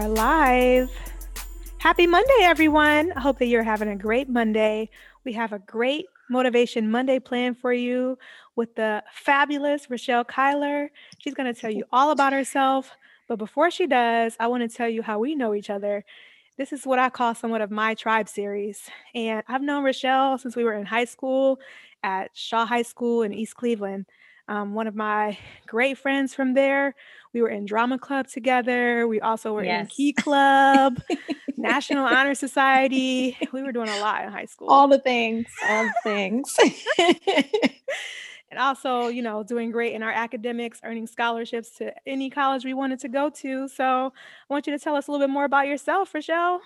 Are live. Happy Monday, everyone. I hope that you're having a great Monday. We have a great Motivation Monday plan for you with the fabulous Rochelle Kyler. She's going to tell you all about herself. But before she does, I want to tell you how we know each other. This is what I call somewhat of my tribe series. And I've known Rochelle since we were in high school at Shaw High School in East Cleveland. Um, one of my great friends from there. We were in drama club together. We also were yes. in Key Club, National Honor Society. We were doing a lot in high school. All the things, all the things. and also, you know, doing great in our academics, earning scholarships to any college we wanted to go to. So I want you to tell us a little bit more about yourself, Rochelle.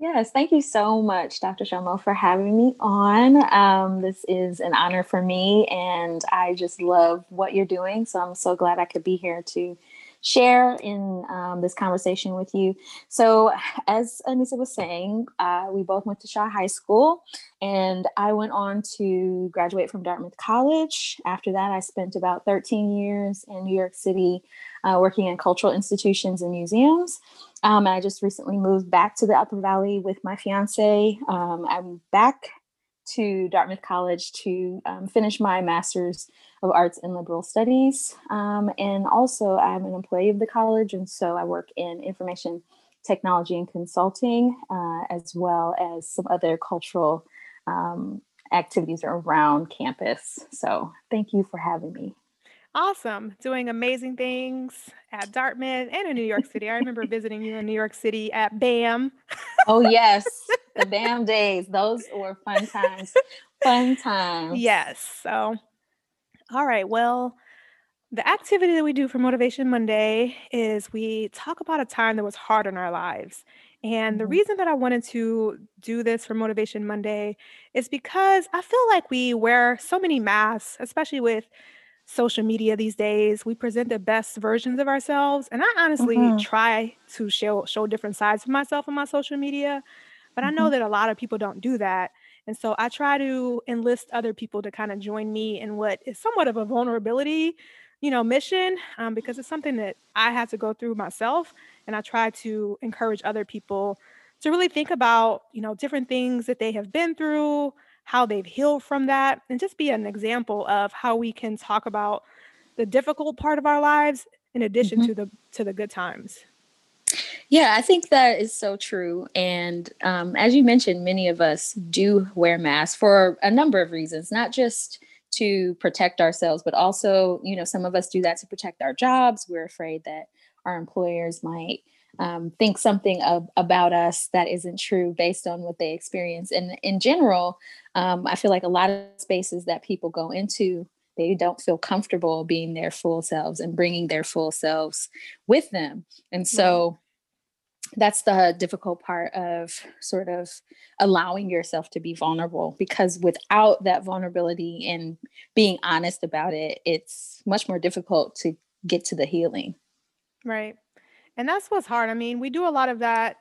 Yes, thank you so much, Dr. Shomo, for having me on. Um, this is an honor for me, and I just love what you're doing. So I'm so glad I could be here to share in um, this conversation with you. So, as Anissa was saying, uh, we both went to Shaw High School, and I went on to graduate from Dartmouth College. After that, I spent about 13 years in New York City uh, working in cultural institutions and museums. Um, I just recently moved back to the Upper Valley with my fiance. Um, I'm back to Dartmouth College to um, finish my master's of arts in liberal studies. Um, and also, I'm an employee of the college, and so I work in information technology and consulting, uh, as well as some other cultural um, activities around campus. So, thank you for having me. Awesome. Doing amazing things at Dartmouth and in New York City. I remember visiting you in New York City at BAM. oh, yes. The BAM days. Those were fun times. Fun times. Yes. So, all right. Well, the activity that we do for Motivation Monday is we talk about a time that was hard in our lives. And the mm-hmm. reason that I wanted to do this for Motivation Monday is because I feel like we wear so many masks, especially with social media these days. We present the best versions of ourselves. And I honestly mm-hmm. try to show show different sides of myself on my social media. But mm-hmm. I know mm-hmm. that a lot of people don't do that. And so I try to enlist other people to kind of join me in what is somewhat of a vulnerability, you know, mission, um, because it's something that I had to go through myself. And I try to encourage other people to really think about, you know, different things that they have been through, how they've healed from that, and just be an example of how we can talk about the difficult part of our lives in addition mm-hmm. to the to the good times. Yeah, I think that is so true. And um, as you mentioned, many of us do wear masks for a number of reasons, not just to protect ourselves, but also, you know, some of us do that to protect our jobs. We're afraid that our employers might um, think something of, about us that isn't true based on what they experience. And in general, um, I feel like a lot of spaces that people go into, they don't feel comfortable being their full selves and bringing their full selves with them. And so that's the difficult part of sort of allowing yourself to be vulnerable because without that vulnerability and being honest about it, it's much more difficult to get to the healing. Right. And that's what's hard. I mean, we do a lot of that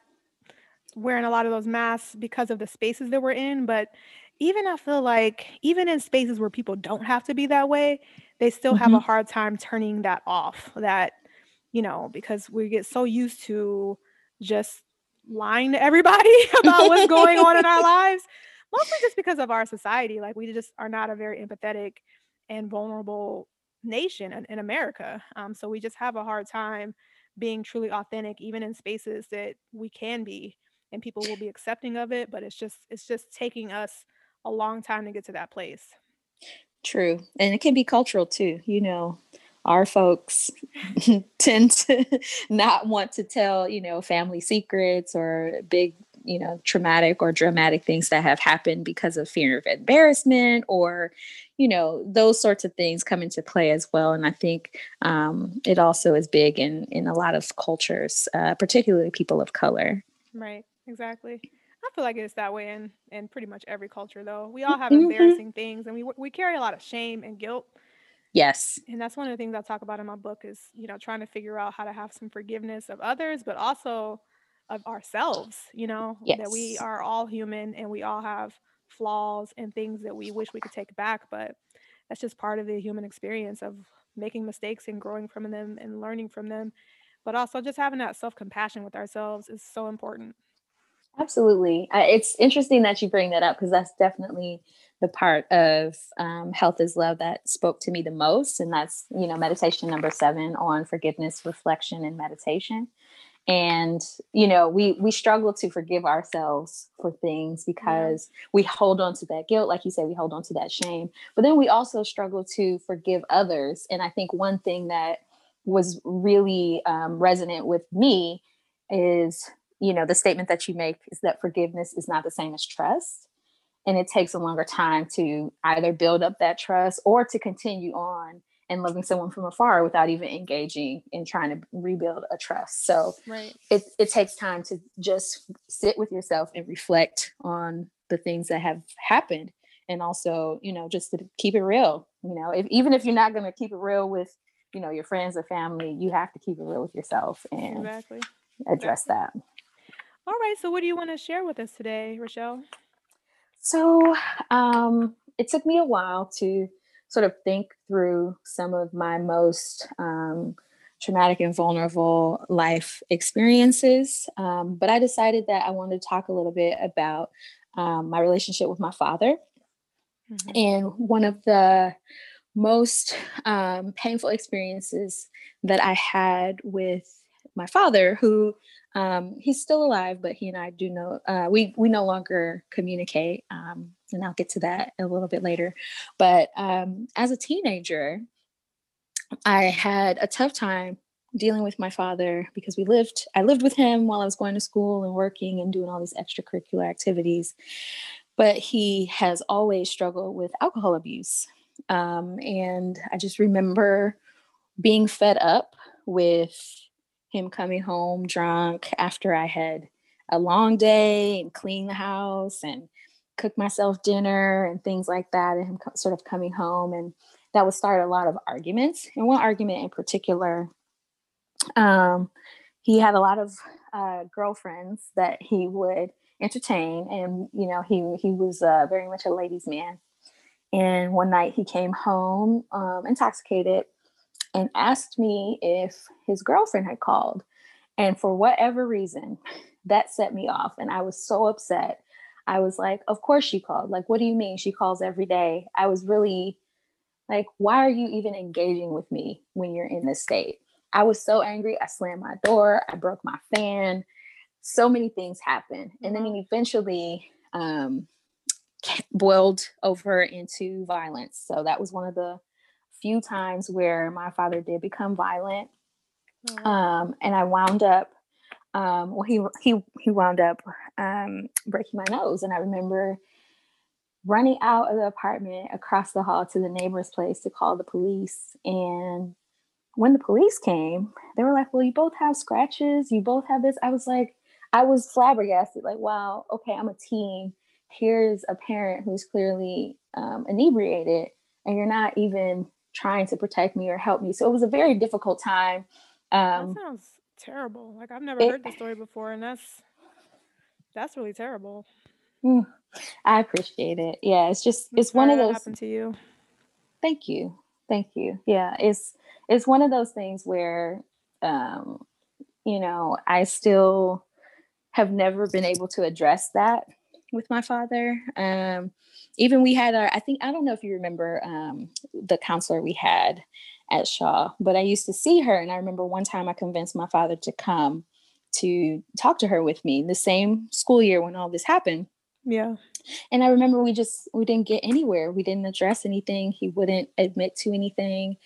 wearing a lot of those masks because of the spaces that we're in, but even I feel like even in spaces where people don't have to be that way, they still have a mm-hmm. hard time turning that off. That, you know, because we get so used to just lying to everybody about what's going on in our lives, mostly just because of our society. Like we just are not a very empathetic and vulnerable nation in, in America. Um, so we just have a hard time being truly authentic even in spaces that we can be and people will be accepting of it but it's just it's just taking us a long time to get to that place. True and it can be cultural too you know our folks tend to not want to tell you know family secrets or big you know traumatic or dramatic things that have happened because of fear of embarrassment or you know those sorts of things come into play as well. And i think um, it also is big in in a lot of cultures uh, particularly people of color. Right exactly. I feel like it's that way in in pretty much every culture though. We all have mm-hmm. embarrassing things and we we carry a lot of shame and guilt. Yes. And that's one of the things i talk about in my book is you know trying to figure out how to have some forgiveness of others but also of ourselves you know yes. that we are all human and we all have flaws and things that we wish we could take back but that's just part of the human experience of making mistakes and growing from them and learning from them but also just having that self-compassion with ourselves is so important. Absolutely. It's interesting that you bring that up because that's definitely the part of um, health is love that spoke to me the most. And that's, you know, meditation number seven on forgiveness, reflection, and meditation. And, you know, we we struggle to forgive ourselves for things because yeah. we hold on to that guilt. Like you said, we hold on to that shame. But then we also struggle to forgive others. And I think one thing that was really um, resonant with me is you know the statement that you make is that forgiveness is not the same as trust and it takes a longer time to either build up that trust or to continue on and loving someone from afar without even engaging in trying to rebuild a trust so right. it, it takes time to just sit with yourself and reflect on the things that have happened and also you know just to keep it real you know if, even if you're not going to keep it real with you know your friends or family you have to keep it real with yourself and exactly. address exactly. that all right. So, what do you want to share with us today, Rochelle? So, um, it took me a while to sort of think through some of my most um, traumatic and vulnerable life experiences. Um, but I decided that I wanted to talk a little bit about um, my relationship with my father. Mm-hmm. And one of the most um, painful experiences that I had with my father, who um, he's still alive, but he and I do know uh, we we no longer communicate, um, and I'll get to that a little bit later. But um, as a teenager, I had a tough time dealing with my father because we lived I lived with him while I was going to school and working and doing all these extracurricular activities. But he has always struggled with alcohol abuse, um, and I just remember being fed up with him coming home drunk after I had a long day and clean the house and cook myself dinner and things like that, and him sort of coming home. And that would start a lot of arguments. And one argument in particular, um, he had a lot of uh, girlfriends that he would entertain, and you know he he was uh, very much a ladies' man. And one night he came home um, intoxicated and asked me if his girlfriend had called. And for whatever reason, that set me off. And I was so upset. I was like, Of course she called. Like, what do you mean? She calls every day. I was really like, Why are you even engaging with me when you're in this state? I was so angry. I slammed my door. I broke my fan. So many things happened. And then mm-hmm. eventually, um, boiled over into violence. So that was one of the few times where my father did become violent. Mm-hmm. Um, and I wound up, um, well, he, he, he wound up um, breaking my nose. And I remember running out of the apartment across the hall to the neighbor's place to call the police. And when the police came, they were like, Well, you both have scratches, you both have this. I was like, I was flabbergasted, like, wow, okay, I'm a teen. Here's a parent who's clearly um, inebriated, and you're not even trying to protect me or help me. So it was a very difficult time. Um, that sounds terrible. Like I've never it, heard the story before, and that's that's really terrible. Mm, I appreciate it. Yeah, it's just it's one of those. Happened to you. Thank you, thank you. Yeah, it's it's one of those things where, um, you know, I still have never been able to address that with my father. Um, even we had our, I think, I don't know if you remember um, the counselor we had at Shaw, but I used to see her. And I remember one time I convinced my father to come to talk to her with me the same school year when all this happened. Yeah. And I remember we just, we didn't get anywhere. We didn't address anything. He wouldn't admit to anything.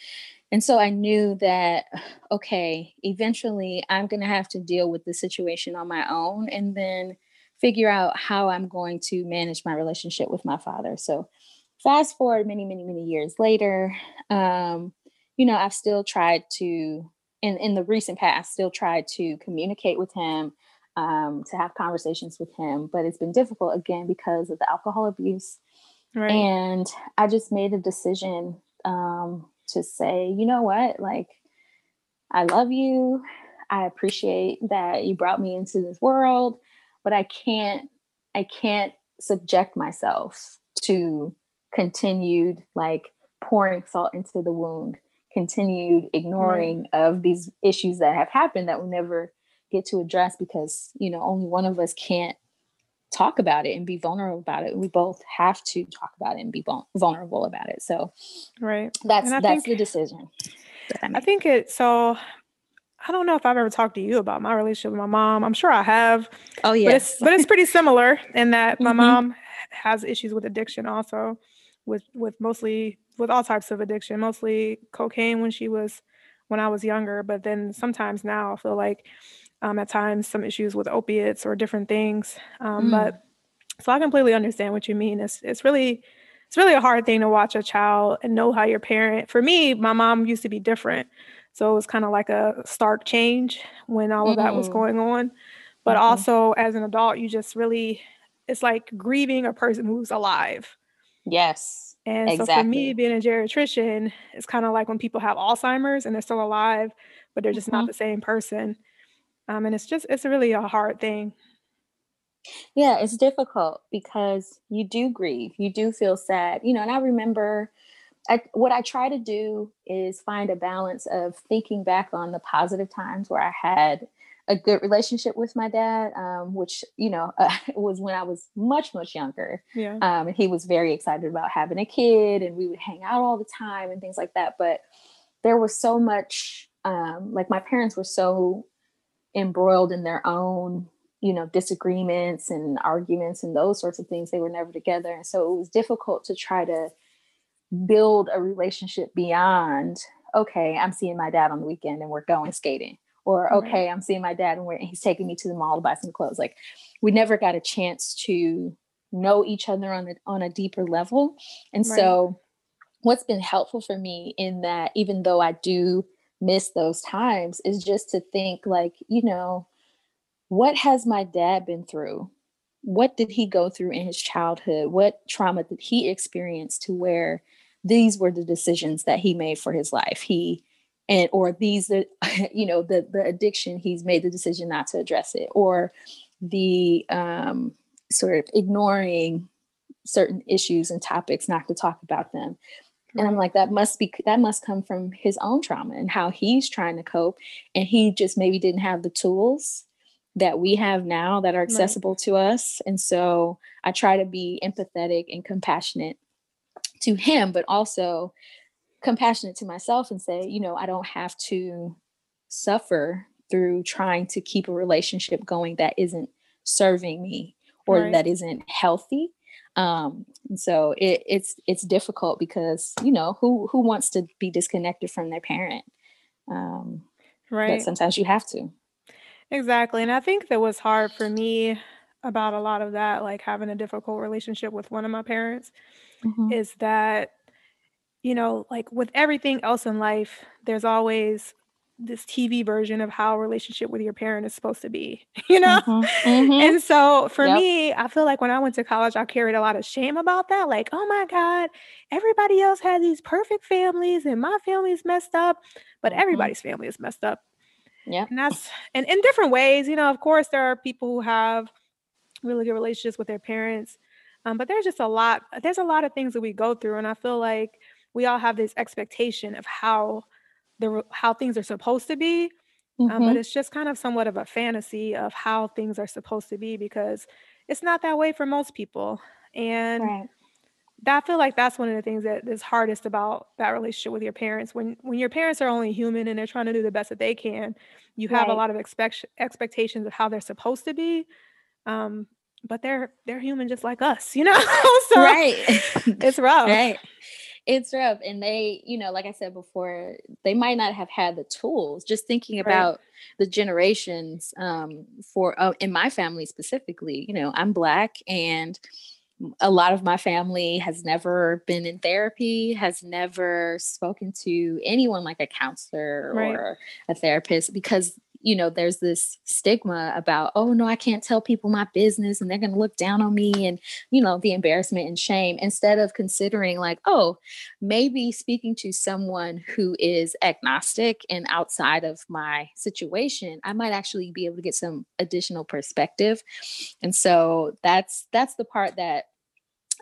And so I knew that, okay, eventually I'm going to have to deal with the situation on my own. And then figure out how I'm going to manage my relationship with my father. So, fast forward many, many, many years later, um, you know, I've still tried to, in, in the recent past, still tried to communicate with him, um, to have conversations with him, but it's been difficult again because of the alcohol abuse. Right. And I just made a decision um, to say, you know what, like, I love you. I appreciate that you brought me into this world but I can't I can't subject myself to continued like pouring salt into the wound continued ignoring right. of these issues that have happened that we never get to address because you know only one of us can't talk about it and be vulnerable about it. We both have to talk about it and be vulnerable about it. So right. that's that's think, the decision I, I think it so I don't know if I've ever talked to you about my relationship with my mom. I'm sure I have. Oh yeah, but it's, but it's pretty similar in that my mm-hmm. mom has issues with addiction also, with with mostly with all types of addiction, mostly cocaine when she was when I was younger, but then sometimes now I feel like um, at times some issues with opiates or different things. Um, mm. But so I completely understand what you mean. It's it's really it's really a hard thing to watch a child and know how your parent. For me, my mom used to be different. So it was kind of like a stark change when all of that was mm-hmm. going on. But mm-hmm. also as an adult, you just really, it's like grieving a person who's alive. Yes. And exactly. so for me, being a geriatrician, it's kind of like when people have Alzheimer's and they're still alive, but they're just mm-hmm. not the same person. Um, and it's just, it's really a hard thing. Yeah, it's difficult because you do grieve, you do feel sad, you know. And I remember I, what I try to do is find a balance of thinking back on the positive times where I had a good relationship with my dad, um, which you know uh, was when I was much much younger. Yeah. Um, and he was very excited about having a kid, and we would hang out all the time and things like that. But there was so much, um, like my parents were so embroiled in their own you know disagreements and arguments and those sorts of things they were never together and so it was difficult to try to build a relationship beyond okay i'm seeing my dad on the weekend and we're going skating or okay i'm seeing my dad and, and he's taking me to the mall to buy some clothes. Like we never got a chance to know each other on a, on a deeper level. And right. so what's been helpful for me in that even though i do miss those times is just to think like you know what has my dad been through? What did he go through in his childhood? What trauma did he experience to where these were the decisions that he made for his life. He and or these you know the the addiction he's made the decision not to address it. Or the um sort of ignoring certain issues and topics not to talk about them. And i'm like that must be that must come from his own trauma and how he's trying to cope. And he just maybe didn't have the tools that we have now that are accessible right. to us. And so i try to be empathetic and compassionate to him, but also compassionate to myself and say, you know, I don't have to suffer through trying to keep a relationship going that isn't serving me or right. that isn't healthy. Um, and so it, it's it's difficult because you know who who wants to be disconnected from their parent, um, right? But sometimes you have to. Exactly, and I think that was hard for me about a lot of that, like having a difficult relationship with one of my parents, mm-hmm. is that, you know, like with everything else in life, there's always this TV version of how a relationship with your parent is supposed to be, you know? Mm-hmm. Mm-hmm. And so for yep. me, I feel like when I went to college, I carried a lot of shame about that. Like, oh my God, everybody else has these perfect families and my family's messed up, but mm-hmm. everybody's family is messed up. Yeah. And that's, and in different ways, you know, of course, there are people who have really good relationships with their parents. Um, but there's just a lot, there's a lot of things that we go through. And I feel like we all have this expectation of how the how things are supposed to be. Mm-hmm. Um, but it's just kind of somewhat of a fantasy of how things are supposed to be because it's not that way for most people. And right. that, I feel like that's one of the things that is hardest about that relationship with your parents. When when your parents are only human and they're trying to do the best that they can, you have right. a lot of expect expectations of how they're supposed to be. Um, but they're they're human just like us, you know. so right. it's rough. Right. It's rough. And they, you know, like I said before, they might not have had the tools. Just thinking about right. the generations um, for uh, in my family specifically, you know, I'm black and a lot of my family has never been in therapy, has never spoken to anyone like a counselor right. or a therapist because you know there's this stigma about oh no i can't tell people my business and they're going to look down on me and you know the embarrassment and shame instead of considering like oh maybe speaking to someone who is agnostic and outside of my situation i might actually be able to get some additional perspective. And so that's that's the part that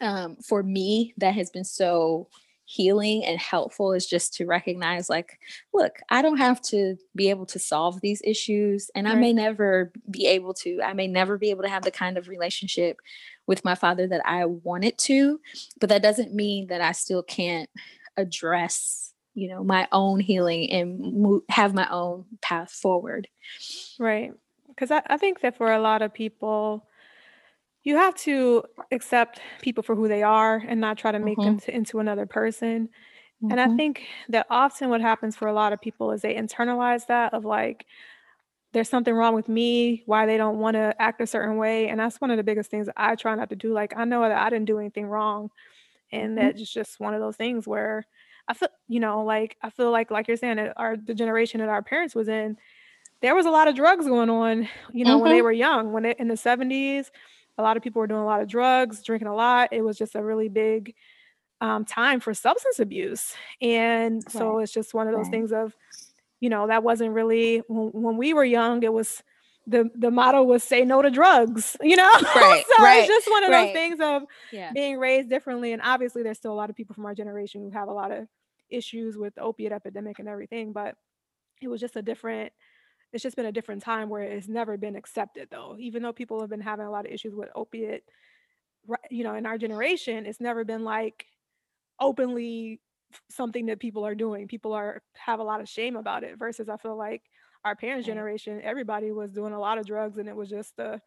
um, for me that has been so healing and helpful is just to recognize like look i don't have to be able to solve these issues and right. i may never be able to i may never be able to have the kind of relationship with my father that i wanted to but that doesn't mean that i still can't address you know my own healing and move, have my own path forward right because I, I think that for a lot of people you have to accept people for who they are and not try to make mm-hmm. them to, into another person. Mm-hmm. And I mm-hmm. think that often what happens for a lot of people is they internalize that of like, there's something wrong with me, why they don't want to act a certain way. And that's one of the biggest things I try not to do. Like, I know that I didn't do anything wrong. And mm-hmm. that's just one of those things where I feel, you know, like, I feel like, like you're saying, our, the generation that our parents was in, there was a lot of drugs going on, you know, when they mm-hmm. were young, when they, in the 70s, a lot of people were doing a lot of drugs, drinking a lot. It was just a really big um, time for substance abuse. And right. so it's just one of those right. things of, you know, that wasn't really when, when, we were young, it was the the motto was say no to drugs, you know? Right. so right. it's just one of those things of yeah. being raised differently. And obviously there's still a lot of people from our generation who have a lot of issues with the opiate epidemic and everything, but it was just a different it's just been a different time where it's never been accepted though. Even though people have been having a lot of issues with opiate you know in our generation it's never been like openly something that people are doing. People are have a lot of shame about it versus i feel like our parents generation everybody was doing a lot of drugs and it was just a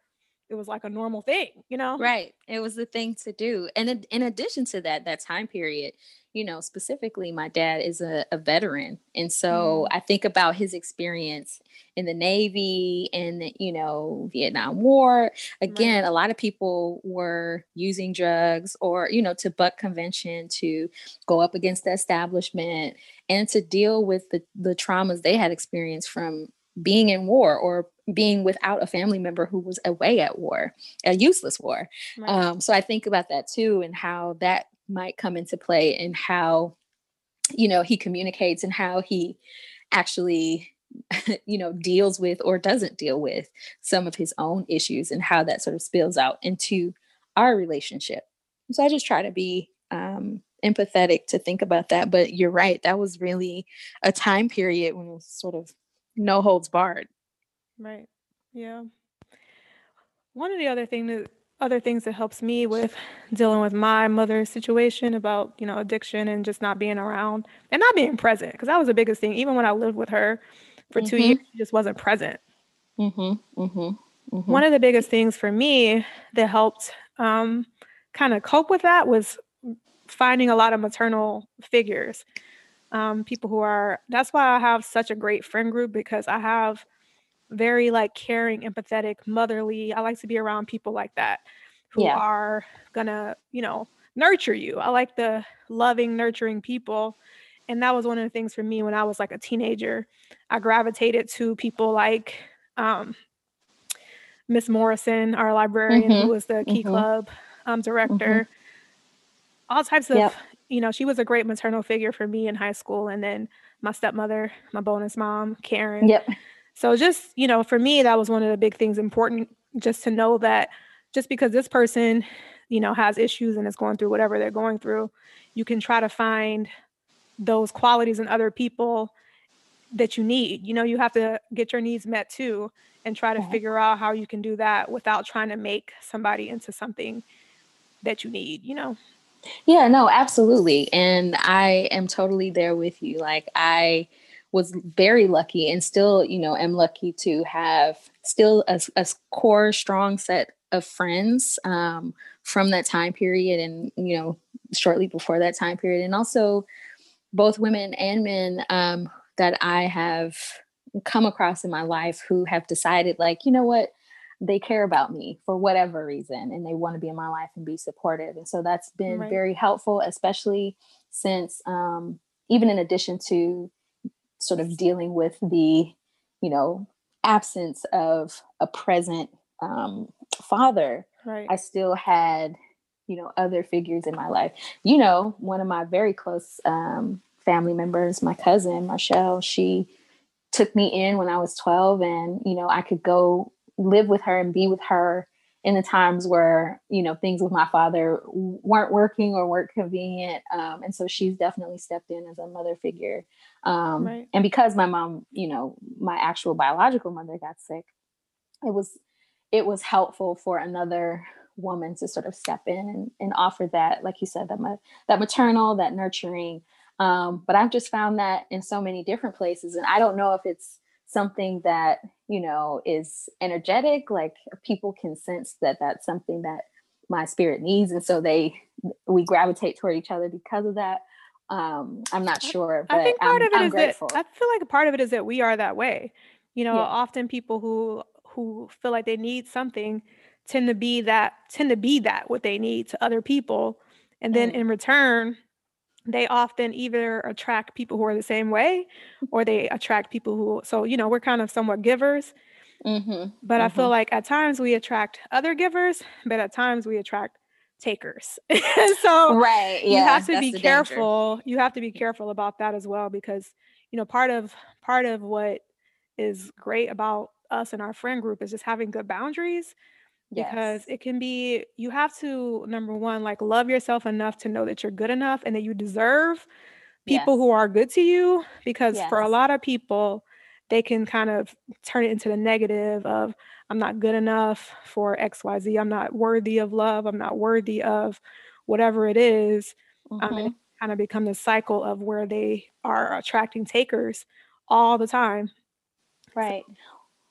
it was like a normal thing you know right it was the thing to do and in, addition to that that time period you know specifically my dad is a, a veteran and so mm. i think about his experience in the navy and you know vietnam war again right. a lot of people were using drugs or you know to buck convention to go up against the establishment and to deal with the, the traumas they had experienced from being in war or being without a family member who was away at war, a useless war. Right. Um, so I think about that too and how that might come into play and how, you know, he communicates and how he actually you know deals with or doesn't deal with some of his own issues and how that sort of spills out into our relationship so i just try to be um, empathetic to think about that but you're right that was really a time period when it was sort of no holds barred. Right. Yeah. One of the other thing that other things that helps me with dealing with my mother's situation about you know addiction and just not being around and not being present because that was the biggest thing even when i lived with her for mm-hmm. two years she just wasn't present mm-hmm, mm-hmm, mm-hmm. one of the biggest things for me that helped um, kind of cope with that was finding a lot of maternal figures um, people who are that's why i have such a great friend group because i have very like caring empathetic motherly i like to be around people like that who yeah. are gonna you know nurture you i like the loving nurturing people and that was one of the things for me when i was like a teenager i gravitated to people like um, miss morrison our librarian mm-hmm. who was the key mm-hmm. club um, director mm-hmm. all types of yep you know, she was a great maternal figure for me in high school. And then my stepmother, my bonus mom, Karen. Yep. So just, you know, for me, that was one of the big things important just to know that just because this person, you know, has issues and is going through whatever they're going through, you can try to find those qualities in other people that you need. You know, you have to get your needs met too and try to okay. figure out how you can do that without trying to make somebody into something that you need, you know? Yeah, no, absolutely. And I am totally there with you. Like, I was very lucky and still, you know, am lucky to have still a, a core, strong set of friends um, from that time period and, you know, shortly before that time period. And also both women and men um, that I have come across in my life who have decided, like, you know what, they care about me for whatever reason and they want to be in my life and be supportive and so that's been right. very helpful especially since um, even in addition to sort of dealing with the you know absence of a present um, father right. i still had you know other figures in my life you know one of my very close um, family members my cousin marshall she took me in when i was 12 and you know i could go live with her and be with her in the times where you know things with my father weren't working or weren't convenient um, and so she's definitely stepped in as a mother figure um, right. and because my mom you know my actual biological mother got sick it was it was helpful for another woman to sort of step in and, and offer that like you said that that maternal that nurturing um, but i've just found that in so many different places and i don't know if it's something that you know is energetic like people can sense that that's something that my spirit needs and so they we gravitate toward each other because of that um i'm not sure but i think part I'm, of it I'm is grateful. that i feel like a part of it is that we are that way you know Yeah. often people who who feel like they need something tend to be that tend to be that what they need to other people and then Mm. in return they often either attract people who are the same way or they attract people who so you know we're kind of somewhat givers Mhm, but i feel mhm. like at times we attract other givers but at times we attract takers. So right yeah, you have to be the danger. careful you have to be mm. careful about that as well because you know part of part of what is great about us and our friend group is just having good boundaries because yes. it can be you have to number one like love yourself enough to know that you're good enough and that you deserve people who are good to you because for a lot of people they can kind of turn it into the negative of i'm not good enough for xyz i'm not worthy of love. I'm not worthy of whatever it is. Um, and it hmm kind of become the cycle of where they are attracting takers all the time. So right.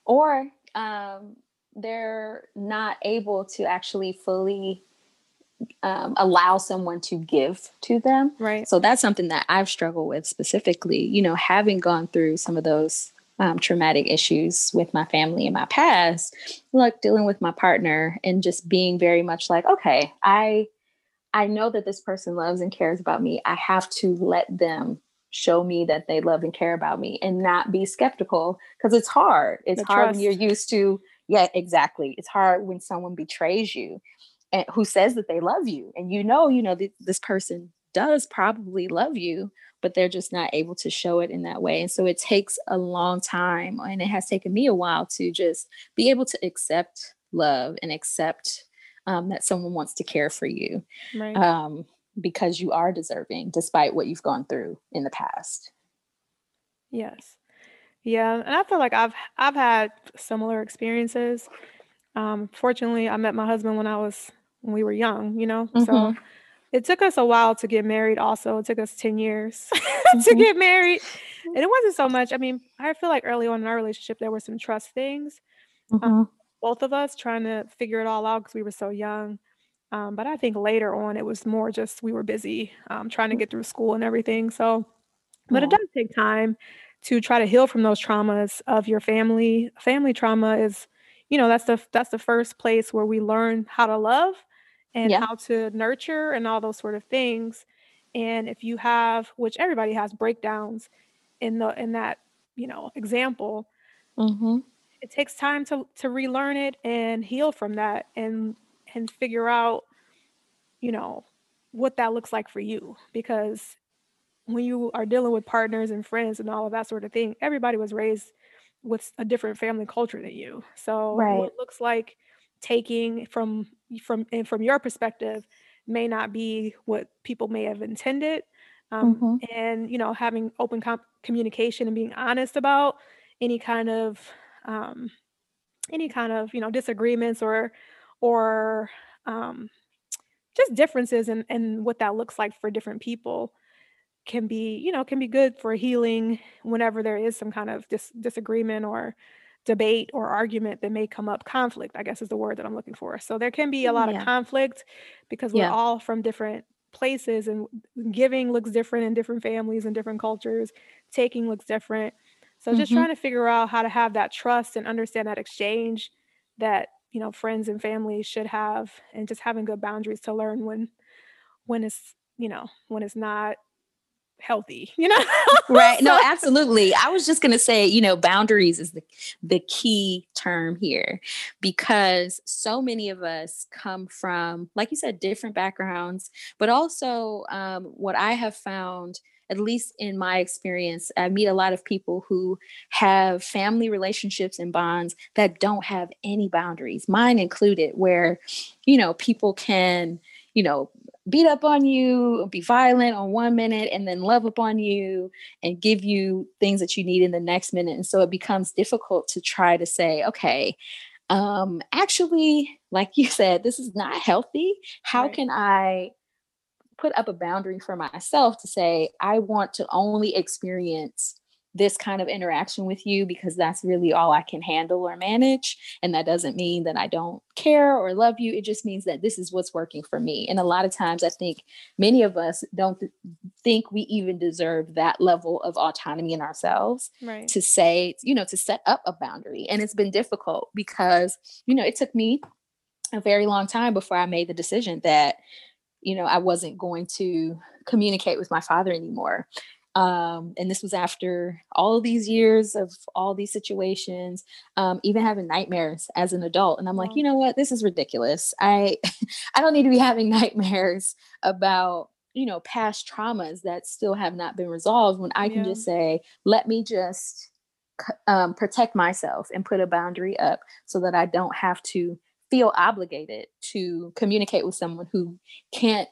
Or um they're not able to actually fully um, allow someone to give to them. right. So that's something that I've struggled with specifically, you know, having gone through some of those um, traumatic issues with my family in my past, like dealing with my partner and just being very much like, okay, I I know that this person loves and cares about me. I have to let them show me that they love and care about me and not be skeptical because it's hard. It's the hard when you're used to, yeah, exactly. It's hard when someone betrays you and who says that they love you and you know, you know, th- this person does probably love you, but they're just not able to show it in that way. And so it takes a long time and it has taken me a while to just be able to accept love and accept um, that someone wants to care for you right um, because you are deserving despite what you've gone through in the past. yes yeah and i feel like i've i've had similar experiences um fortunately i met my husband when i was when we were young you know so hmm It took us a while to get married also. It took us 10 years to hmm get married. And it wasn't so much. I mean, I feel like early on in our relationship there were some trust things. Um, hmm both of us trying to figure it all out because we were so young. Um, but I think later on it was more just we were busy um, trying to get through school and everything. So, but it does take time to try to heal from those traumas of your family. Family trauma is, you know, that's the that's the first place where we learn how to love and Yeah. how to nurture and all those sort of things. And if you have, which everybody has breakdowns in the in that, you know, example, hmm it takes time to to relearn it and heal from that and and figure out, you know, what that looks like for you because when you are dealing with partners and friends and all of that sort of thing, everybody was raised with a different family culture than you. So what Right. looks like taking from from and from your perspective may not be what people may have intended. Um, hmm and you know, having open com- communication and being honest about any kind of um, any kind of you know disagreements or or um, just differences and in what that looks like for different people can be, you know, can be good for healing whenever there is some kind of dis- disagreement or debate or argument that may come up. Conflict, I guess, is the word that I'm looking for. So there can be a lot of conflict because we're Yeah. all from different places and giving looks different in different families and different cultures. Taking looks different. So just hmm trying to figure out how to have that trust and understand that exchange that, you know, friends and family should have and just having good boundaries to learn when when it's, you know, when it's not healthy, you know? right. No, absolutely. I was just going to say, you know, boundaries is the the key term here because so many of us come from like you said different backgrounds, but also um, what I have found at least in my experience, I meet a lot of people who have family relationships and bonds that don't have any boundaries, mine included, where, you know, people can, you know, beat up on you, be violent on one minute, and then love upon you and give you things that you need in the next minute. And so it becomes difficult to try to say, okay, um, actually, like you said, this is not healthy. How right. can I put up a boundary for myself to say, I want to only experience this kind of interaction with you because that's really all I can handle or manage. And that doesn't mean that I don't care or love you. It just means that this is what's working for me. And a lot of times I think many of us don't th- think we even deserve that level of autonomy in ourselves right. to say, you know, to set up a boundary. And it's been difficult because, you know, it took me a very long time before I made the decision that, you know, I wasn't going to communicate with my father anymore um, and this was after all of these years of all these situations um, even having nightmares as an adult and i'm like you know what? This is ridiculous. I i don't need to be having nightmares about you know past traumas that still have not been resolved when i can yeah. just say let me just um, protect myself and put a boundary up so that i don't have to feel obligated to communicate with someone who can't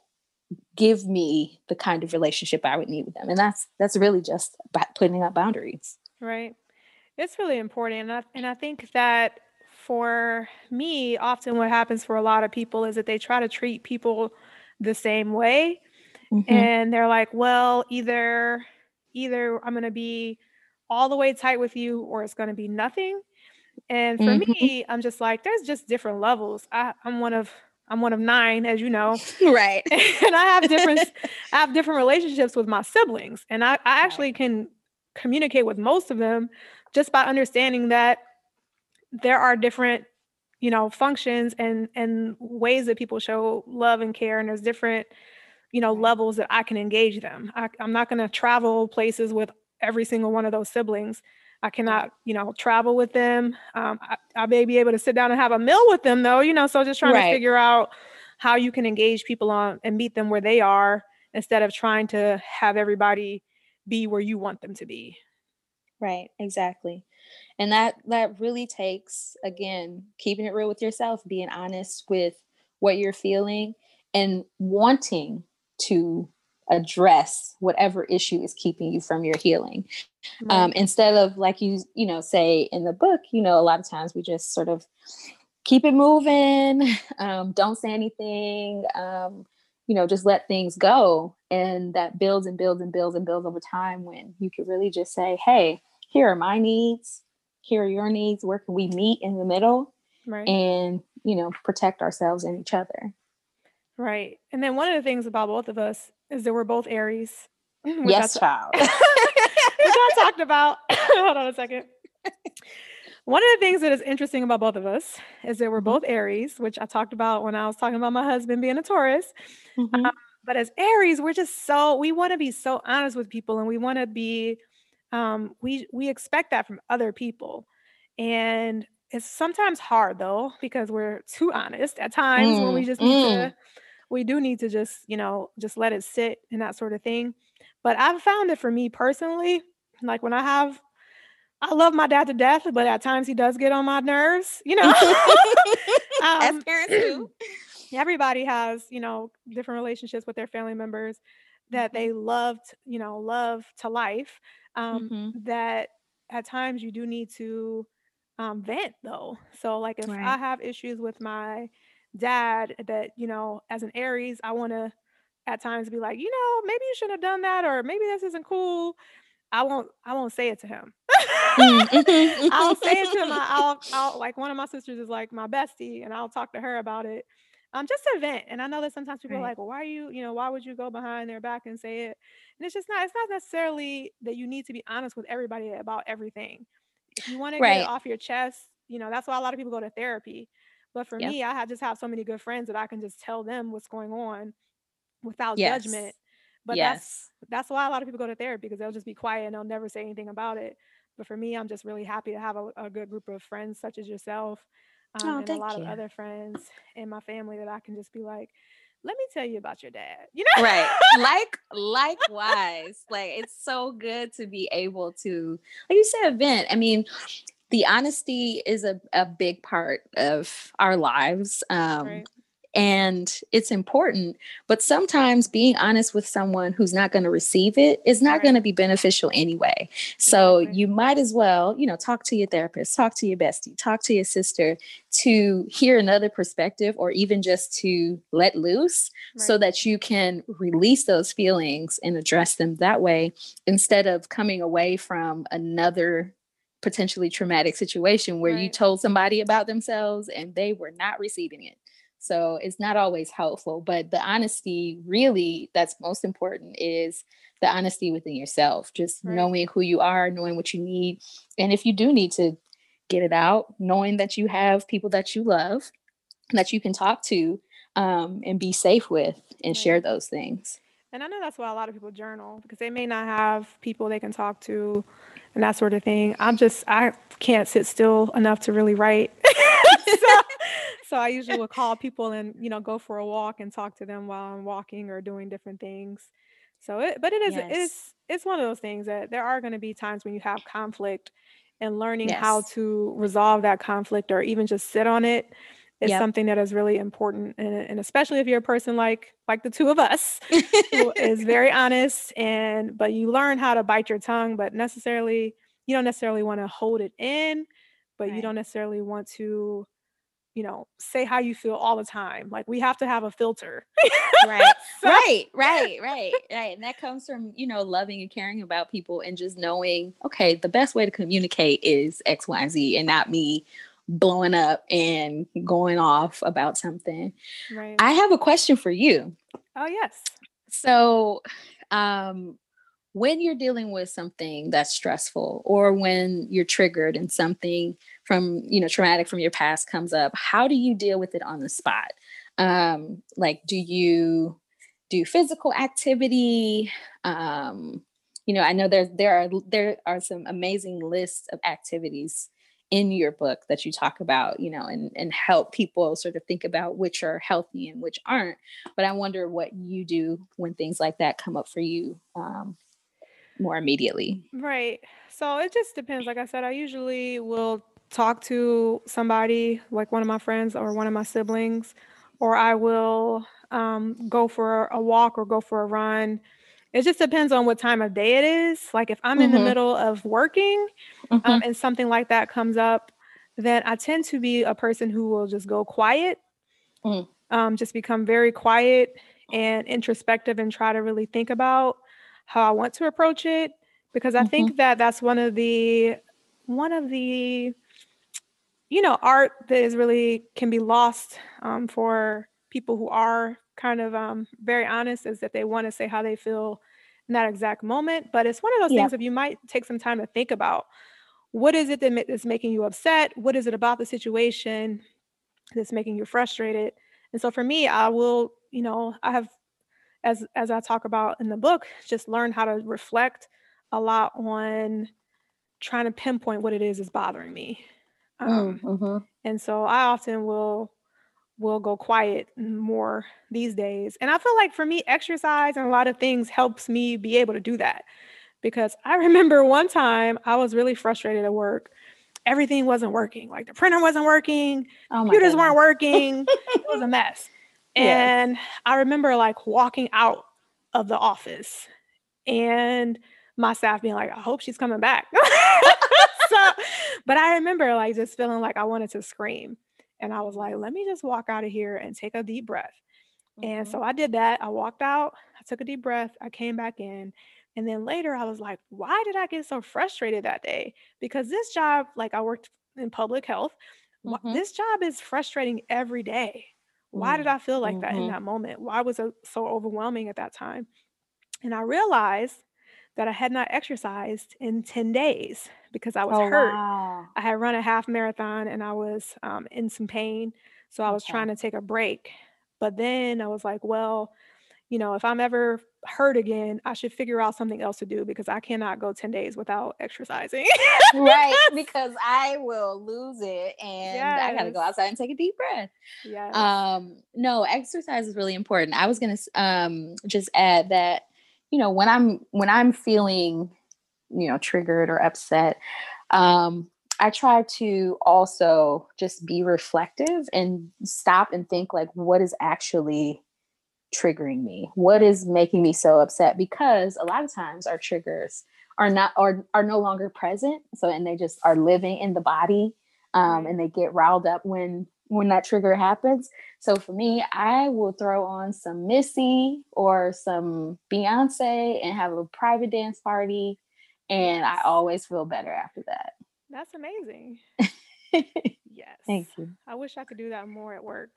give me the kind of relationship I would need with them. And that's that's really just about putting up boundaries. Right. It's really important. And I, and I think that for me, often what happens for a lot of people is that they try to treat people the same way. Mm-hmm. And they're like, well, either either I'm going to be all the way tight with you or it's going to be nothing. And for mm-hmm. me, I'm just like, there's just different levels. I, I'm one of I'm one of nine, as you know. Right. and I have different I have different relationships with my siblings. And I, I actually can communicate with most of them just by understanding that there are different, you know, functions and and ways that people show love and care. And there's different, you know, levels that I can engage them. I, I'm not gonna travel places with every single one of those siblings. I cannot, you know, travel with them. Um, I, I, may be able to sit down and have a meal with them, though, you know. So just trying right. to figure out how you can engage people on and meet them where they are instead of trying to have everybody be where you want them to be. Right. Exactly. And that that really takes again keeping it real with yourself, being honest with what you're feeling, and wanting to address whatever issue is keeping you from your healing. Right. um, instead of like you you know say in the book you know a lot of times we just sort of keep it moving um, don't say anything um, you know just let things go. And that builds and builds and builds and builds over time when you could really just say hey here are my needs. Here are your needs. Where can we meet in the middle? Right. and you know protect ourselves and each other right and then one of the things about both of us is that we're both aries yes child which I talked about. Hold on a second. One of the things that is interesting about both of us is that we're mm-hmm. both Aries, which I talked about when I was talking about my husband being a Taurus. Mm-hmm. Um, but as Aries, we're just so we want to be so honest with people, and we want to be um, we we expect that from other people, and it's sometimes hard though because we're too honest at times mm, when we mm, just need mm. to we do need to just you know just let it sit and that sort of thing but I've found that for me personally, like when I have, I love my dad to death, but at times he does get on my nerves, you know. um, As parents do. Everybody has, you know, different relationships with their family members that they mm-hmm. loved, you know, love to life. Um, mm-hmm. That at times you do need to um, vent though. So, like if right. I have issues with my dad, that you know, as an Aries, I want to at times be like, you know, maybe you shouldn't have done that, or maybe this isn't cool. I won't I won't say it to him. Mm, mm-hmm, I'll say it to him. Mm-hmm. I'll, I'll like one of my sisters is like my bestie, and I'll talk to her about it. Um, just to vent. And I know that sometimes people right. are like, well, why are you, you know, why would you go behind their back and say it? And it's just not, it's not necessarily that you need to be honest with everybody about everything. If you want to get it off your chest, you know, that's why a lot of people go to therapy. But for yep. me, I have just have so many good friends that I can just tell them what's going on without yes. judgment But Yes. that's that's why a lot of people go to therapy because they'll just be quiet and they'll never say anything about it. But for me, I'm just really happy to have a, a good group of friends such as yourself um, Oh, and a lot of other friends in my family that I can just be like, let me tell you about your dad. You know, Right. Like likewise. Like it's so good to be able to, like you said, vent. I mean, the honesty is a, a big part of our lives. Um, right. and it's important but sometimes being honest with someone who's not going to receive it is not going to be beneficial anyway so you might as well you know talk to your therapist talk to your bestie talk to your sister to hear another perspective or even just to let loose so that you can release those feelings and address them that way instead of coming away from another potentially traumatic situation where you told somebody about themselves and they were not receiving it so it's not always helpful, but the honesty really that's most important is the honesty within yourself, just Right. knowing who you are, knowing what you need. And if you do need to get it out, knowing that you have people that you love that you can talk to um, and be safe with and Right. share those things. And I know that's why a lot of people journal because they may not have people they can talk to and that sort of thing. I'm just, I can't sit still enough to really write. so, so I usually will call people and, you know, go for a walk and talk to them while I'm walking or doing different things. So it, but it is, Yes. it's, it's one of those things that there are going to be times when you have conflict and learning how to resolve that conflict or even just sit on it is Yep. something that is really important. And, and especially if you're a person like, like the two of us, who is very honest and but you learn how to bite your tongue but necessarily you don't necessarily want to hold it in but you don't necessarily want to you know say how you feel all the time like we have to have a filter Right. so Right. Right. Right. Right. And that comes from, you know, loving and caring about people and just knowing, okay, the best way to communicate is X, Y, and Z and not me blowing up and going off about something. right I have a question for you. oh yes So, um, when you're dealing with something that's stressful or when you're triggered and something from, you know, traumatic from your past comes up, how do you deal with it on the spot? Um, like, do you do physical activity? Um, you know, I know there there are there are some amazing lists of activities in your book that you talk about, you know, and and help people sort of think about which are healthy and which aren't. But I wonder what you do when things like that come up for you um, more immediately. right so it just depends like i said i usually will talk to somebody like one of my friends or one of my siblings or i will um, go for a walk or go for a run It just depends on what time of day it is. Like if I'm in the Mm-hmm. middle of working, um, Mm-hmm. and something like that comes up, then I tend to be a person who will just go quiet, Mm. um, just become very quiet and introspective and try to really think about how I want to approach it. Because I Mm-hmm. think that that's one of the one of the you know art that is really can be lost um, for people who are kind of um, very honest is that they want to say how they feel in that exact moment but it's one of those things Yep. that you might take some time to think about what is it that is making you upset what is it about the situation that's making you frustrated and so for me i will you know i have as as i talk about in the book just learn how to reflect a lot on trying to pinpoint what it is is bothering me um, Mm-hmm. and so I often will will go quiet more these days. And I feel like for me, exercise and a lot of things helps me be able to do that. Because I remember one time I was really frustrated at work. Everything wasn't working. Like the printer wasn't working, Oh computers weren't working. It was a mess. Yes. And I remember like walking out of the office and my staff being like, I hope she's coming back. so, but I remember like just feeling like I wanted to scream. And I was like, let me just walk out of here and take a deep breath. And Mhm. so I did that. I walked out, I took a deep breath, I came back in. And then later I was like, why did I get so frustrated that day? Because this job, like I worked in public health, Mhm. this job is frustrating every day. Why did Mm. I feel like that in Mhm. that moment? Why was it so overwhelming at that time? And I realized that I had not exercised in 10 days because I was Oh hurt. wow. I had run a half marathon and I was um, in some pain. So I was trying to take a break. But then I was like, well, you know, if I'm ever hurt again, I should figure out something else to do because I cannot go 10 days without exercising. right, because I will lose it and yes. I got to go outside and take a deep breath. Yeah. Um no, exercise is really important. I was going to um just add that you know, when I'm when I'm feeling you know triggered or upset, um I try to also just be reflective and stop and think like what is actually triggering me? What is making me so upset? Because a lot of times our triggers are not are are no longer present. So and they just are living in the body. Um, and they get riled up when when that trigger happens. So for me, I will throw on some Missy or some Beyonce and have a private dance party. And I always feel better after that. That's amazing. yes. Thank you. I wish I could do that more at work.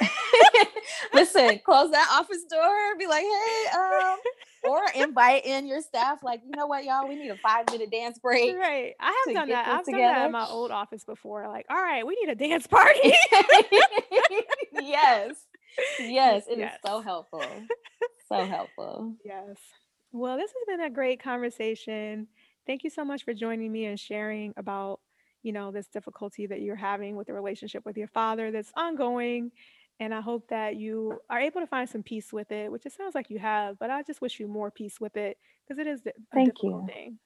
Listen, close that office door, be like, hey, um, or invite in your staff, like, you know what, y'all, we need a five minute dance break. Right. I have done that. I've together. done that in my old office before. Like, all right, we need a dance party. yes. Yes, it yes. is so helpful. So helpful. Yes. Well, this has been a great conversation. Thank you so much for joining me and sharing about you know this difficulty that you're having with the relationship with your father that's ongoing and I hope that you are able to find some peace with it, which it sounds like you have, but I just wish you more peace with it because it is a thank difficult you. thing.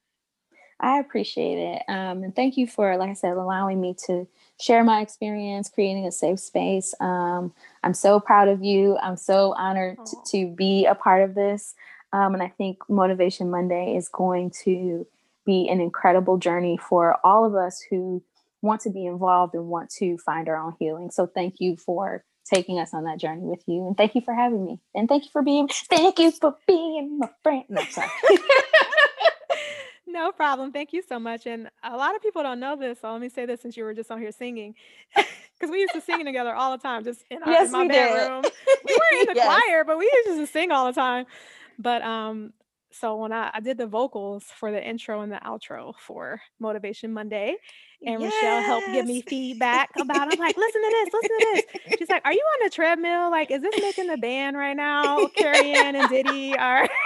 I appreciate it. Um, and thank you for, like I said, allowing me to share my experience, creating a safe space. Um, I'm so proud of you. I'm so honored t- to be a part of this. Um, and I think Motivation Monday is going to be an incredible journey for all of us who want to be involved and want to find our own healing. So thank you for taking us on that journey with you. And thank you for having me. And thank you for being thank you for being my friend. No, sorry. no problem. Thank you so much. And a lot of people don't know this, so let me say this since you were just on here singing. Because we used to sing together all the time, just in, our, yes, in my we bedroom. Did. We weren't in the yes. choir, but we used to sing all the time. But um, so when I, I did the vocals for the intro and the outro for Motivation Monday, and yes. Rochelle helped give me feedback about. It. I'm like, listen to this, listen to this. She's like, are you on the treadmill? Like, is this making the band right now? Carrie Ann and Diddy are.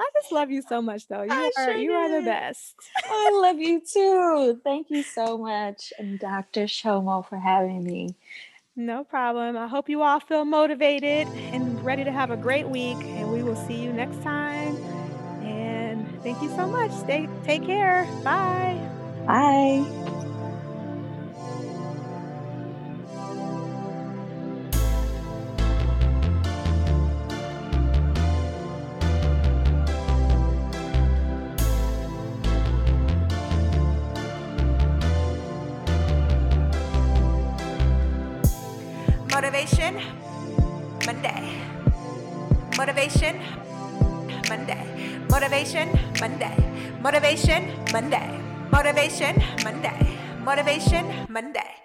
I just love you so much, though. You I are sure you are the best. I love you too. Thank you so much, and Dr. Shomo for having me. No problem. I hope you all feel motivated and ready to have a great week. And we will see you next time. And thank you so much. Stay take care. Bye. Bye. Motivation Monday. Motivation Monday. Motivation Monday. Motivation Monday. Motivation Monday. Motivation Monday.